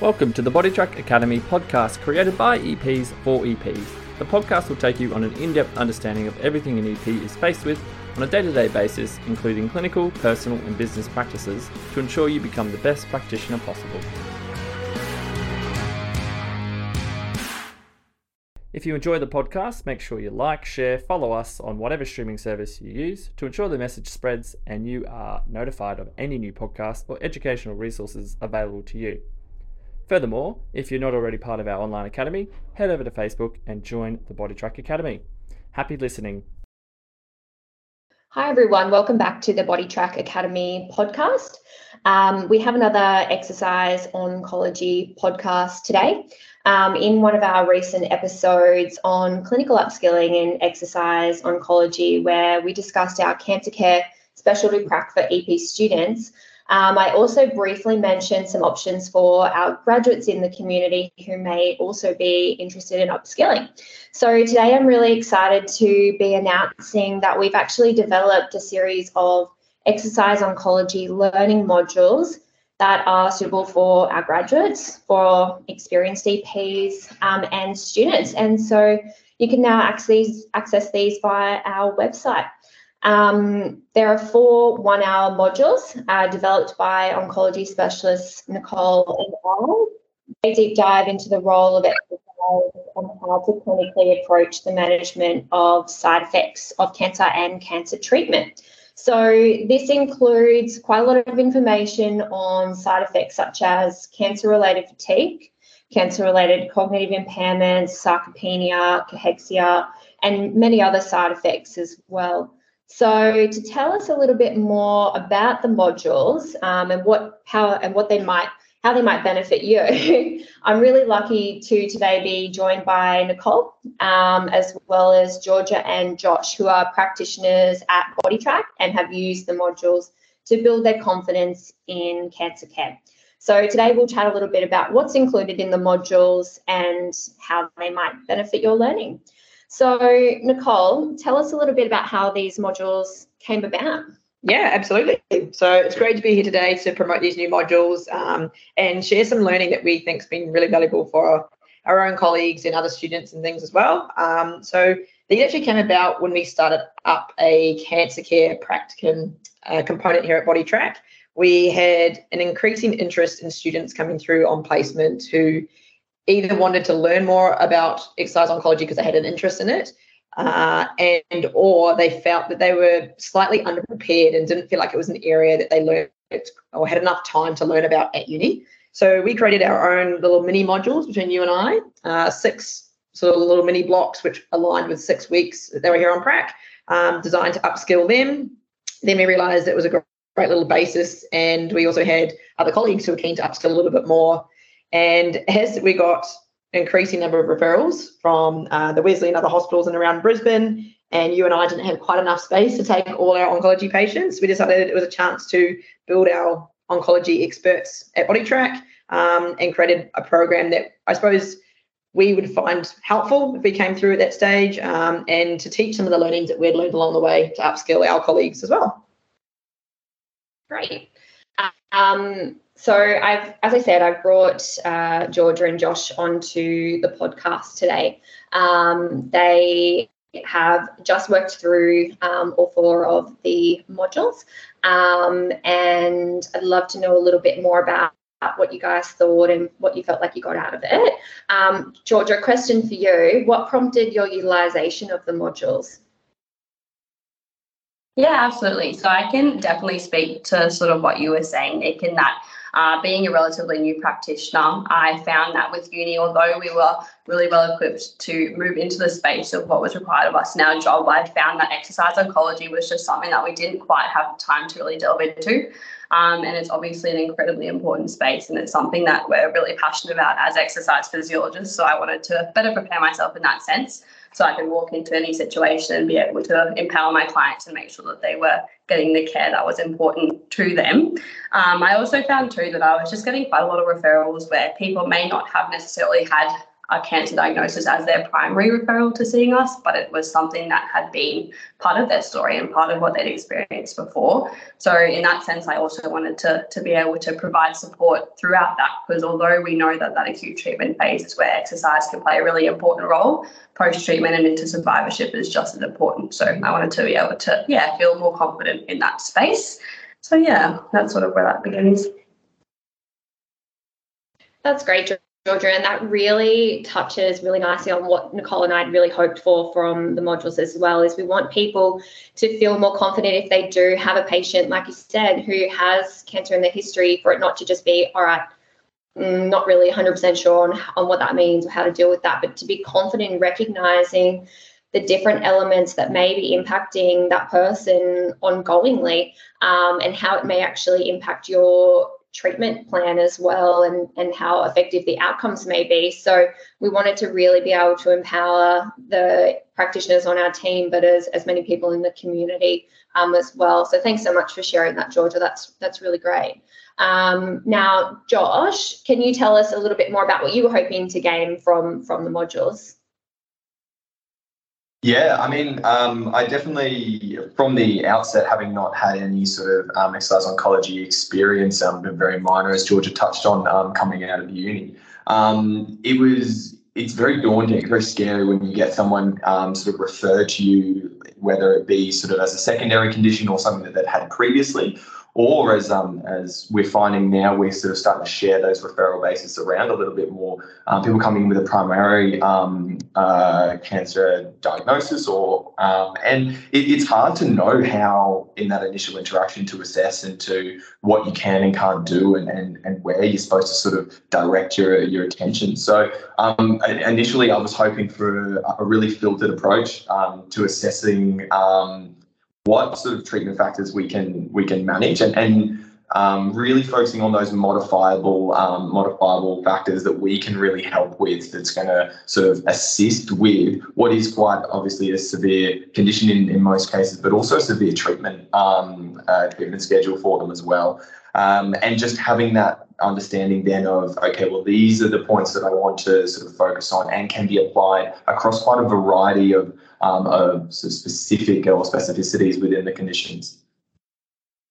Welcome to the Bodytrack Academy podcast created by EPs for EPs. The podcast will take you on an in depth understanding of everything an EP is faced with on a day to day basis, including clinical, personal, and business practices to ensure you become the best practitioner possible. If you enjoy the podcast, make sure you like, share, follow us on whatever streaming service you use to ensure the message spreads and you are notified of any new podcast or educational resources available to you. Furthermore, if you're not already part of our online academy, head over to Facebook and join the Bodytrack Academy. Happy listening. Hi, everyone. Welcome back to the Bodytrack Academy podcast. Um, we have another exercise oncology podcast today. Um, in one of our recent episodes on clinical upskilling in exercise oncology, where we discussed our cancer care specialty prac for EP students, um, I also briefly mentioned some options for our graduates in the community who may also be interested in upskilling. So today I'm really excited to be announcing that we've actually developed a series of exercise oncology learning modules that are suitable for our graduates, for experienced EPs, um, and students. And so you can now access, access these via our website. Um, there are four one hour modules uh, developed by oncology specialists Nicole and I. They deep dive into the role of exercise and how to clinically approach the management of side effects of cancer and cancer treatment. So, this includes quite a lot of information on side effects such as cancer related fatigue, cancer related cognitive impairments, sarcopenia, cachexia, and many other side effects as well. So, to tell us a little bit more about the modules um, and what how and what they might how they might benefit you, I'm really lucky to today be joined by Nicole, um, as well as Georgia and Josh, who are practitioners at Bodytrack and have used the modules to build their confidence in cancer care. So today we'll chat a little bit about what's included in the modules and how they might benefit your learning. So, Nicole, tell us a little bit about how these modules came about. Yeah, absolutely. So it's great to be here today to promote these new modules um, and share some learning that we think has been really valuable for our own colleagues and other students and things as well. Um, so these actually came about when we started up a cancer care practicum uh, component here at Bodytrack. We had an increasing interest in students coming through on placement who either wanted to learn more about exercise oncology because they had an interest in it, uh, and or they felt that they were slightly underprepared and didn't feel like it was an area that they learned or had enough time to learn about at uni. So we created our own little mini modules between you and I, uh, six sort of little mini blocks which aligned with six weeks that they were here on prac, um, designed to upskill them. Then we realised it was a great little basis, and we also had other colleagues who were keen to upskill a little bit more and as we got increasing number of referrals from uh, the Wesley and other hospitals and around Brisbane, and you and I didn't have quite enough space to take all our oncology patients, we decided it was a chance to build our oncology experts at Bodytrack um, and created a program that I suppose we would find helpful if we came through at that stage um, and to teach some of the learnings that we'd learned along the way to upskill our colleagues as well. Great. Um, so I've, as I said, I've brought uh, Georgia and Josh onto the podcast today. Um, they have just worked through um, all four of the modules, um, and I'd love to know a little bit more about what you guys thought and what you felt like you got out of it. Um, Georgia, question for you: What prompted your utilization of the modules? Yeah, absolutely. So I can definitely speak to sort of what you were saying, Nick, in that uh, being a relatively new practitioner, I found that with uni, although we were really well equipped to move into the space of what was required of us in our job, I found that exercise oncology was just something that we didn't quite have time to really delve into. Um, and it's obviously an incredibly important space, and it's something that we're really passionate about as exercise physiologists. So I wanted to better prepare myself in that sense so I can walk into any situation and be able to empower my clients and make sure that they were getting the care that was important to them. Um, I also found too that I was just getting quite a lot of referrals where people may not have necessarily had a cancer diagnosis as their primary referral to seeing us, but it was something that had been part of their story and part of what they'd experienced before. So in that sense, I also wanted to, to be able to provide support throughout that because although we know that that acute treatment phase is where exercise can play a really important role, post-treatment and into survivorship is just as important. So I wanted to be able to, yeah, feel more confident in that space. So yeah, that's sort of where that begins. That's great, Georgia, and that really touches really nicely on what Nicole and I had really hoped for from the modules as well. Is we want people to feel more confident if they do have a patient, like you said, who has cancer in their history, for it not to just be all right. Mm, not really 100% sure on, on what that means or how to deal with that, but to be confident in recognizing the different elements that may be impacting that person ongoingly um, and how it may actually impact your treatment plan as well and, and how effective the outcomes may be. So we wanted to really be able to empower the practitioners on our team, but as, as many people in the community um, as well. So thanks so much for sharing that, Georgia. That's that's really great. Um, now, Josh, can you tell us a little bit more about what you were hoping to gain from from the modules? Yeah, I mean, um, I definitely, from the outset, having not had any sort of um, exercise oncology experience, um, been very minor, as Georgia touched on, um, coming out of uni, um, it was it's very daunting, very scary when you get someone um, sort of referred to you, whether it be sort of as a secondary condition or something that they'd had previously, or as um, as we're finding now, we're sort of starting to share those referral bases around a little bit more. Um, people coming in with a primary um, uh, cancer diagnosis, or um, and it, it's hard to know how in that initial interaction to assess into what you can and can't do, and and, and where you're supposed to sort of direct your your attention. So um, initially, I was hoping for a, really filtered approach um, to assessing what sort of treatment factors we can we can manage and, and um, really focusing on those modifiable um, modifiable factors that we can really help with that's going to sort of assist with what is quite obviously a severe condition in, in most cases but also severe treatment um, uh, treatment schedule for them as well. Um, and just having that understanding then of okay well these are the points that I want to sort of focus on and can be applied across quite a variety of um, of specific or specificities within the conditions.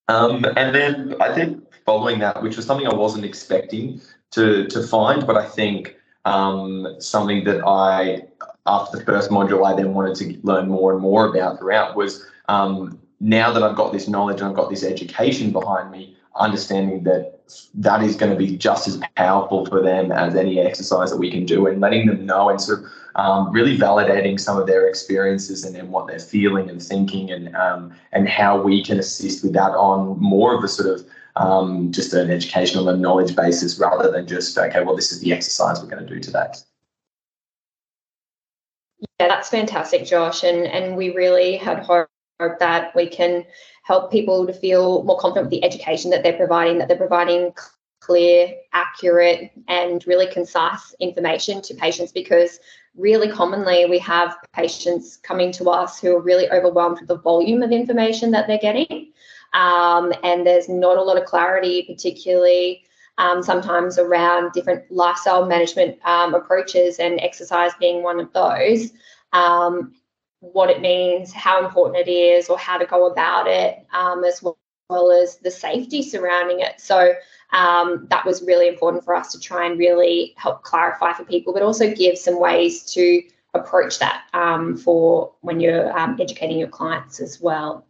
Um, and then I think following that, which was something I wasn't expecting to, to find, but I think um, something that I, after the first module, I then wanted to learn more and more about throughout was um, now that I've got this knowledge and I've got this education behind me, understanding that that is going to be just as powerful for them as any exercise that we can do and letting them know and sort of um, really validating some of their experiences and, and what they're feeling and thinking and um, and how we can assist with that on more of a sort of um, just an educational and knowledge basis rather than just okay well this is the exercise we're going to do today. Yeah that's fantastic josh and and we really had hope that we can help people to feel more confident with the education that they're providing, that they're providing clear, accurate, and really concise information to patients because really commonly we have patients coming to us who are really overwhelmed with the volume of information that they're getting. Um, and there's not a lot of clarity, particularly um, sometimes around different lifestyle management um, approaches, and exercise being one of those. Um, what it means, how important it is, or how to go about it, um, as well, well, as the safety surrounding it. So um, that was really important for us to try and really help clarify for people, but also give some ways to approach that um, for when you're um, educating your clients as well.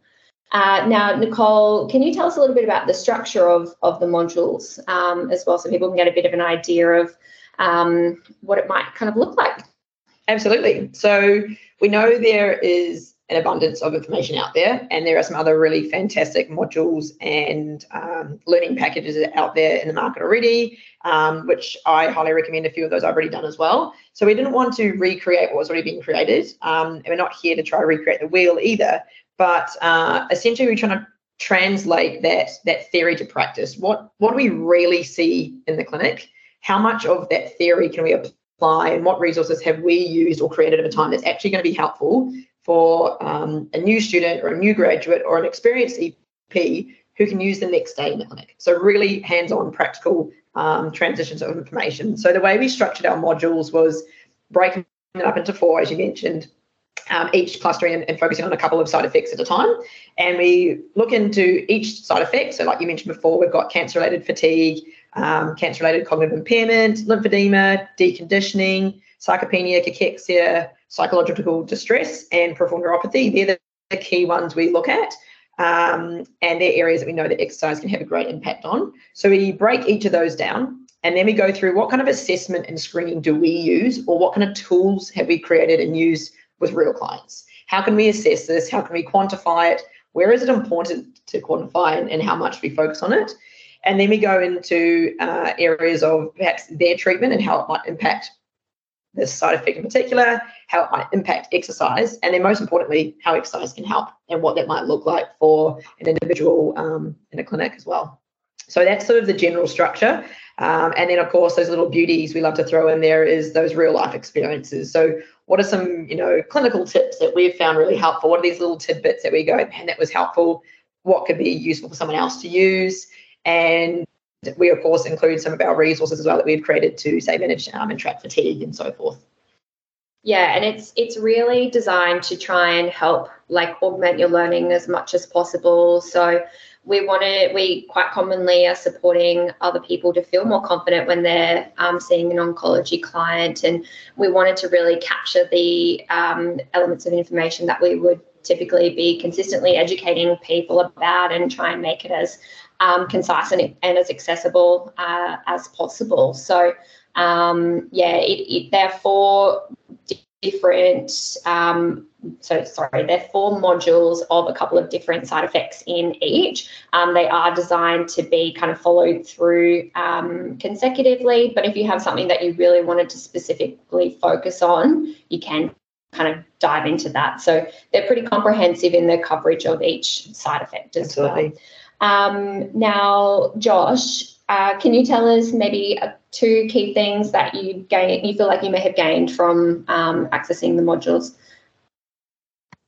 Uh, now, Nicole, can you tell us a little bit about the structure of, of the modules um, as well, so people can get a bit of an idea of um, what it might kind of look like? Absolutely. So we know there is an abundance of information out there, and there are some other really fantastic modules and um, learning packages out there in the market already, um, which I highly recommend. A few of those I've already done as well. So we didn't want to recreate what was already being created, um, and we're not here to try to recreate the wheel either. But uh, essentially, we're trying to translate that that theory to practice. What what do we really see in the clinic? How much of that theory can we apply? Apply and what resources have we used or created at a time that's actually going to be helpful for um, a new student or a new graduate or an experienced EP who can use the next day in the clinic. So really hands-on practical um, transitions of information. So the way we structured our modules was breaking it up into four, as you mentioned, um, each clustering and, and, focusing on a couple of side effects at a time. And we look into each side effect. So, like you mentioned before, we've got cancer related fatigue, um, cancer related cognitive impairment, lymphedema, deconditioning, sarcopenia, cachexia, psychological distress, and peripheral neuropathy. They're the, key ones we look at. Um, and they're areas that we know that exercise can have a great impact on. So we break each of those down and then we go through what kind of assessment and screening do we use, or what kind of tools have we created and used with real clients? How can we assess this? How can we quantify it? Where is it important to quantify and, and how much we focus on it? And then we go into uh, areas of perhaps their treatment and how it might impact this side effect in particular, how it might impact exercise, and then most importantly, how exercise can help and what that might look like for an individual um, in a clinic as well. So that's sort of the general structure. Um, and then, of course, those little beauties we love to throw in there is those real life experiences. So, what are some, you know, clinical tips that we've found really helpful? What are these little tidbits that we go, man, that was helpful? What could be useful for someone else to use? And we, of course, include some of our resources as well that we've created to, say, manage um, and track fatigue and so forth. Yeah, and it's it's really designed to try and help like augment your learning as much as possible. So we want to we quite commonly are supporting other people to feel more confident when they're um, seeing an oncology client. And we wanted to really capture the um, elements of information that we would typically be consistently educating people about and try and make it as um, concise and, and, as accessible uh, as possible. So um, yeah it, it, there are four different um, so sorry, they're four modules of a couple of different side effects in each. Um, they are designed to be kind of followed through um, consecutively, but if you have something that you really wanted to specifically focus on, you can kind of dive into that. So they're pretty comprehensive in their coverage of each side effect as Absolutely. well. Um, now, Josh, uh, can you tell us maybe uh, two key things that you gain, you feel like you may have gained from um, accessing the modules?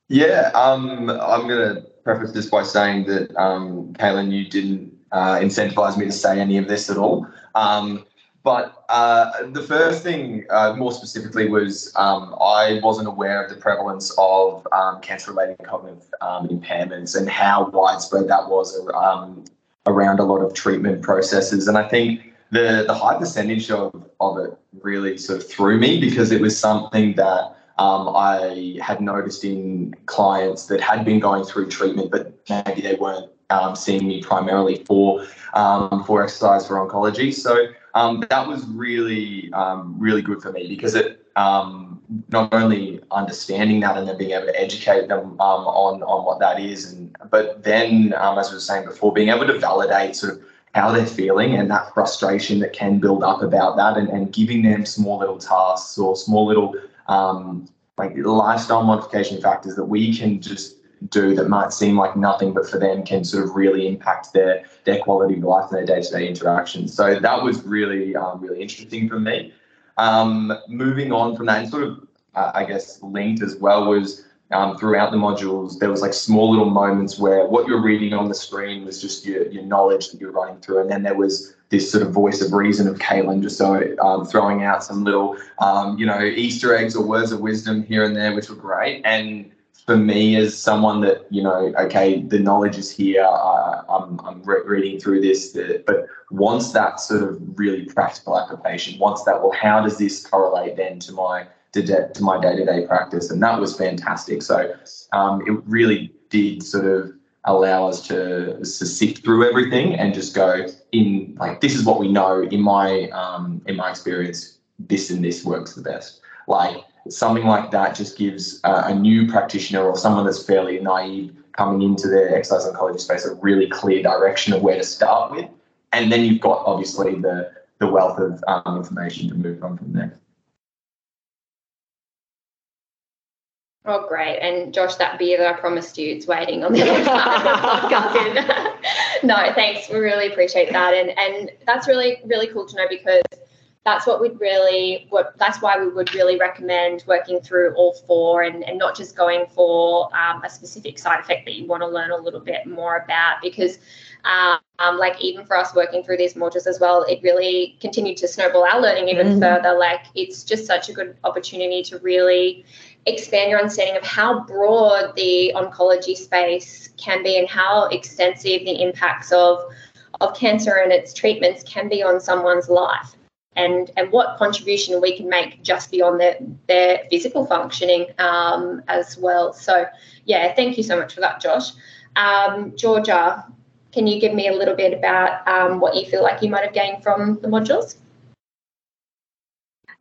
Yeah, um, I'm going to preface this by saying that, um, Caitlin, you didn't uh, incentivize me to say any of this at all. Um, but uh, the first thing, uh, more specifically, was um, I wasn't aware of the prevalence of um, cancer-related cognitive um, impairments and how widespread that was um, around a lot of treatment processes. And I think the the high percentage of, of it really sort of threw me because it was something that um, I had noticed in clients that had been going through treatment, but maybe they weren't um, seeing me primarily for um, for exercise for oncology. So um, that was really um, really good for me because it um, not only understanding that and then being able to educate them on on what that is, and but then as I was saying before, being able to validate sort of how they're feeling and that frustration that can build up about that and, and giving them small little tasks or small little um, like lifestyle modification factors that we can just do that might seem like nothing, but for them can sort of really impact their their quality of life and their day to day interactions. So that was really um, really interesting for me. Um, moving on from that, and sort of uh, I guess linked as well was um, throughout the modules, there was like small little moments where what you're reading on the screen was just your, your knowledge that you're running through. And then there was this sort of voice of reason of Caitlin, just so um, throwing out some little, um, you know, Easter eggs or words of wisdom here and there, which were great. And for me, as someone that, you know, okay, the knowledge is here, uh, I'm, I'm re- reading through this, but wants that sort of really practical application, wants that, well, how does this correlate then to my to, de- to my day-to-day practice? And that was fantastic. So um, it really did sort of allow us to, to sift through everything and just go in like this is what we know. In my um, in my experience this and this works the best. Like something like that just gives uh, a new practitioner or someone that's fairly naive coming into the exercise oncology space a really clear direction of where to start with and then you've got obviously the the wealth of um, information to move on from there Oh, great. And Josh, that beer that I promised you, it's waiting on the other side of the no, thanks. We really appreciate that. And and that's really, really cool to know because that's what we'd really what that's why we would really recommend working through all four and, and not just going for um, a specific side effect that you want to learn a little bit more about because um, like even for us working through these modules as well it really continued to snowball our learning even mm-hmm. further like it's just such a good opportunity to really expand your understanding of how broad the oncology space can be and how extensive the impacts of of cancer and its treatments can be on someone's life and and what contribution we can make just beyond their their physical functioning um, as well. So yeah, thank you so much for that, Josh. Um, Georgia, can you give me a little bit about um, what you feel like you might have gained from the modules?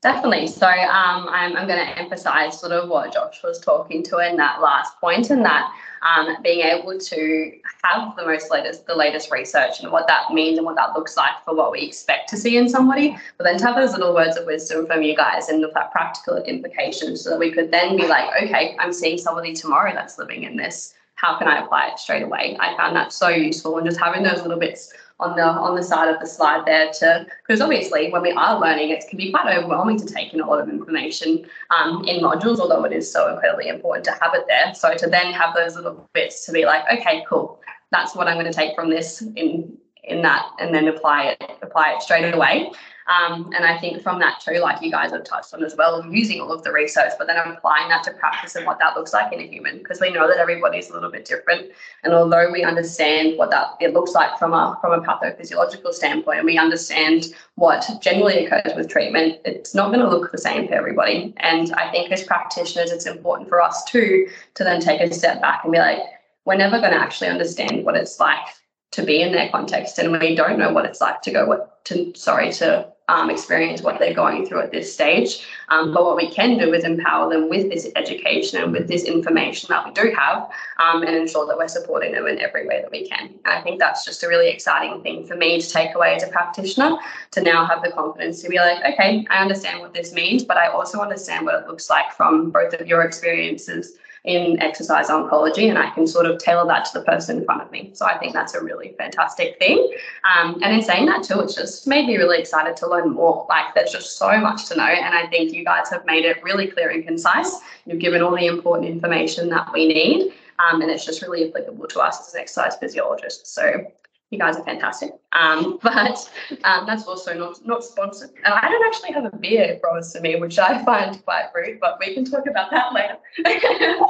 Definitely. So um, I'm, I'm going to emphasize sort of what Josh was talking to in that last point, and that um, being able to have the most latest, the latest research and what that means and what that looks like for what we expect to see in somebody, but then to have those little words of wisdom from you guys and that practical implications so that we could then be like, okay, I'm seeing somebody tomorrow that's living in this. How can I apply it straight away? I found that so useful and just having those little bits on the on the side of the slide there to because obviously when we are learning it can be quite overwhelming to take in a lot of information um, in modules although it is so incredibly important to have it there. So to then have those little bits to be like okay cool that's what i'm going to take from this in in that and then apply it apply it straight away um, and I think from that too, like you guys have touched on as well, using all of the research, but then applying that to practice and what that looks like in a human, because we know that everybody's a little bit different. And although we understand what that it looks like from a from a pathophysiological standpoint, and we understand what generally occurs with treatment, it's not going to look the same for everybody. And I think as practitioners, it's important for us too to then take a step back and be like, we're never going to actually understand what it's like to be in their context and we don't know what it's like to go what to sorry to um, experience what they're going through at this stage. Um, but what we can do is empower them with this education and with this information that we do have um, and ensure that we're supporting them in every way that we can. And i think that's just a really exciting thing for me to take away as a practitioner to now have the confidence to be like okay i understand what this means but i also understand what it looks like from both of your experiences in exercise oncology and I can sort of tailor that to the person in front of me. So I think that's a really fantastic thing. Um, and in saying that too, it's just made me really excited to learn more. Like there's just so much to know. And I think you guys have made it really clear and concise. You've given all the important information that we need. Um, and it's just really applicable to us as an exercise physiologist. So you guys are fantastic. Um, but um, that's also not not sponsored. And I don't actually have a beer promised to me, which I find quite rude, but we can talk about that later.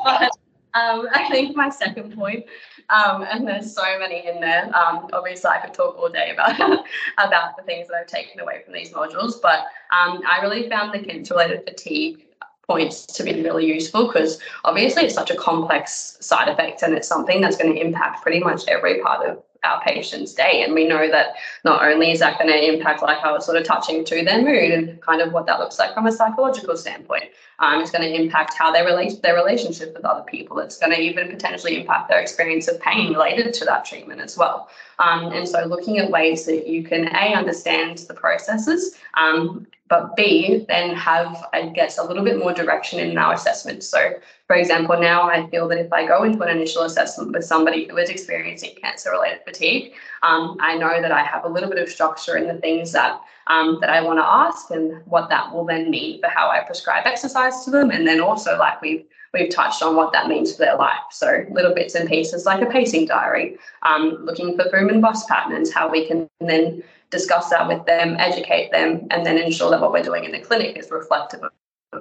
but um, I think my second point, um, and there's so many in there. Um, obviously, I could talk all day about about the things that I've taken away from these modules, but um, I really found the cancer-related fatigue points to be really useful because obviously it's such a complex side effect and it's something that's going to impact pretty much every part of our patient's day. And we know that not only is that going to impact, like I was sort of touching to their mood and kind of what that looks like from a psychological standpoint. Um, it's going to impact how they relate their relationship with other people. It's going to even potentially impact their experience of pain related to that treatment as well. Um, and so looking at ways that you can a understand the processes um, but B, then have, I guess, a little bit more direction in our assessment. So, for example, now I feel that if I go into an initial assessment with somebody who is experiencing cancer related fatigue, um, I know that I have a little bit of structure in the things that um, that I want to ask and what that will then mean for how I prescribe exercise to them. And then also, like we've we've touched on what that means for their life. So little bits and pieces like a pacing diary, um, looking for boom and bust patterns, how we can then discuss that with them, educate them, and then ensure that what we're doing in the clinic is reflective of,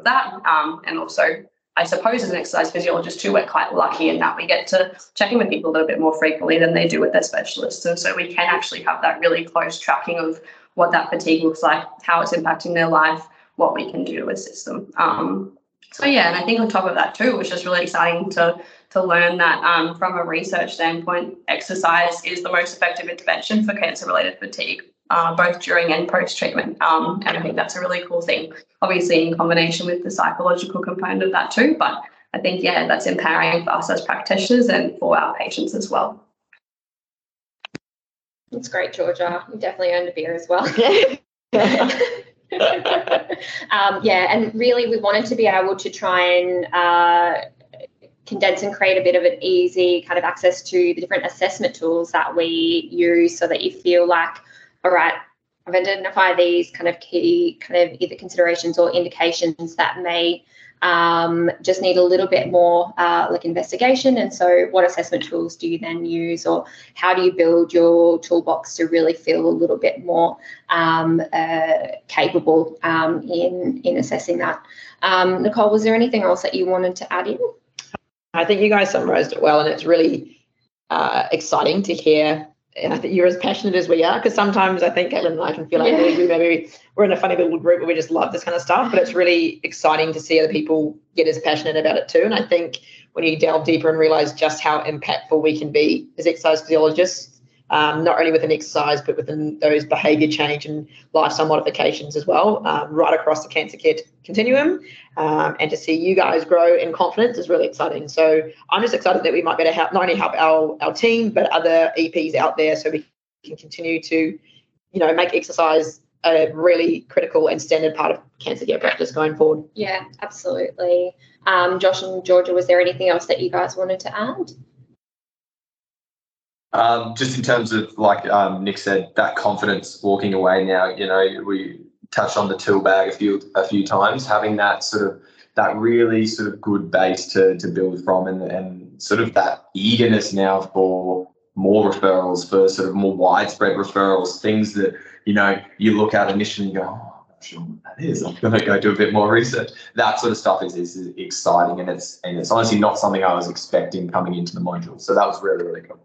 that. Um, and also, I suppose as an exercise physiologist too, we're quite lucky in that we get to check in with people a little bit more frequently than they do with their specialists. And so we can actually have that really close tracking of what that fatigue looks like, how it's impacting their life, what we can do to assist them. Um, so yeah, and I think on top of that too, it was just really exciting to to learn that um, from a research standpoint, exercise is the most effective intervention for cancer related fatigue uh, both during and post treatment. Um, and I think that's a really cool thing, obviously, in combination with the psychological component of that too. But I think, yeah, that's empowering for us as practitioners and for our patients as well. That's great, Georgia. You definitely earned a beer as well. um, yeah, and really, we wanted to be able to try and uh, condense and create a bit of an easy kind of access to the different assessment tools that we use so that you feel like all right, I've identified these kind of key kind of either considerations or indications that may um, just need a little bit more uh, like investigation. And so, what assessment tools do you then use, or how do you build your toolbox to really feel a little bit more um, uh, capable um, in in assessing that? Um, Nicole, was there anything else that you wanted to add in? I think you guys summarised it well, and it's really uh, exciting to hear and I think you're as passionate as we are because sometimes I think Caitlin and I can feel like yeah. we maybe we're in a funny little group where we just love this kind of stuff, but it's really exciting to see other people get as passionate about it too. And I think when you delve deeper and realize just how impactful we can be as exercise physiologists, um, not only within exercise, but within those behavior change and lifestyle modifications as well, um, right across the cancer care continuum. Um, and to see you guys grow in confidence is really exciting. So I'm just excited that we might be able to help not only help our, our team, but other EPs out there so we can continue to, you know, make exercise a really critical and standard part of cancer care practice going forward. Yeah, absolutely. Um, Josh and Georgia, was there anything else that you guys wanted to add? Um, just in terms of like um, Nick said, that confidence walking away now. You know, we touched on the tool bag a few a few times. Having that sort of that really sort of good base to to build from, and and sort of that eagerness now for more referrals, for sort of more widespread referrals, things that you know you look at initially and go. Oh, I'm sure what that is. I'm to go do a bit more research. That sort of stuff is, is exciting, and it's and it's honestly not something I was expecting coming into the module. So that was really really cool.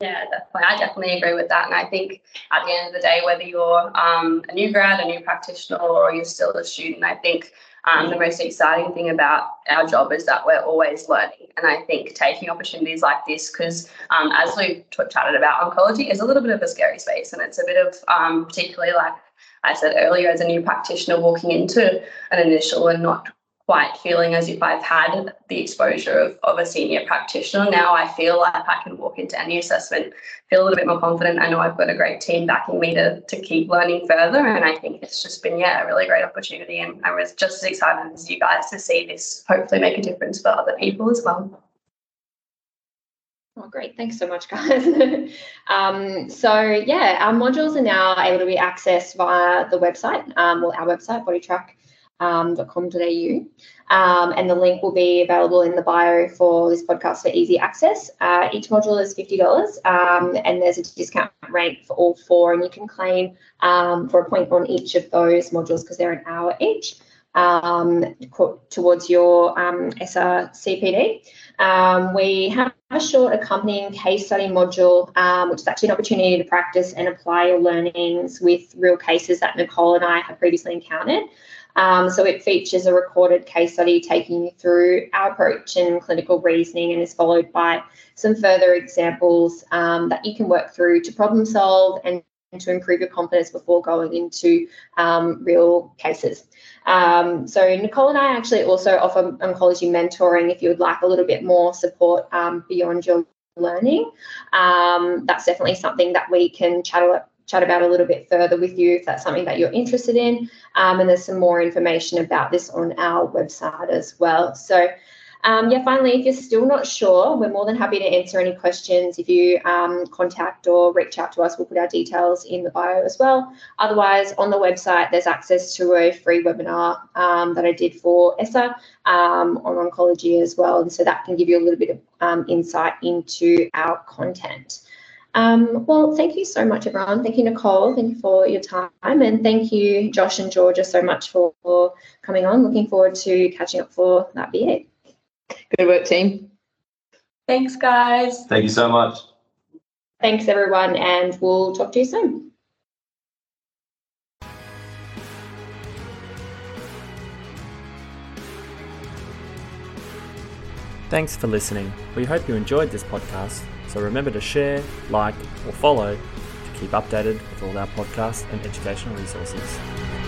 Yeah, definitely. I definitely agree with that. And I think at the end of the day, whether you're um, a new grad, a new practitioner, or you're still a student, I think um, the most exciting thing about our job is that we're always learning. And I think taking opportunities like this, because um, as we chatted about, oncology is a little bit of a scary space. And it's a bit of, um, particularly like I said earlier, as a new practitioner walking into an initial and not quite feeling as if I've had the exposure of, of a senior practitioner. Now I feel like I can walk into any assessment, feel a little bit more confident. I know I've got a great team backing me to, to keep learning further. And I think it's just been, yeah, a really great opportunity. And I was just as excited as you guys to see this hopefully make a difference for other people as well. Oh, great. Thanks so much, guys. um, so, yeah, our modules are now able to be accessed via the website, um, well, our website, bodytrack um, .com.au. Um, and the link will be available in the bio for this podcast for easy access. Uh, each module is $50 um, and there's a discount rate for all four, and you can claim um, for a point on each of those modules because they're an hour each um, towards your um, SRCPD. Um, we have a short accompanying case study module, um, which is actually an opportunity to practice and apply your learnings with real cases that Nicole and I have previously encountered. Um, so it features a recorded case study taking you through our approach and clinical reasoning and is followed by some further examples um, that you can work through to problem solve and to improve your confidence before going into um, real cases. Um, so Nicole and I actually also offer oncology mentoring if you would like a little bit more support um, beyond your learning. Um, that's definitely something that we can chat chat about a little bit further with you if that's something that you're interested in. Um, and there's some more information about this on our website as well. So, um, yeah, finally, if you're still not sure, we're more than happy to answer any questions. If you um, contact or reach out to us, we'll put our details in the bio as well. Otherwise, on the website, there's access to a free webinar um, that I did for ESSA um, on oncology as well. And so that can give you a little bit of um, insight into our content. Um, well, thank you so much, everyone. Thank you, Nicole. Thank you for your time. And thank you, Josh and Georgia, so much for, for coming on. Looking forward to catching up for that bit. Good work, team. Thanks, guys. Thank you so much. Thanks, everyone. And we'll talk to you soon. Thanks for listening. We hope you enjoyed this podcast so remember to share, like, or follow to keep updated with all our podcasts and educational resources.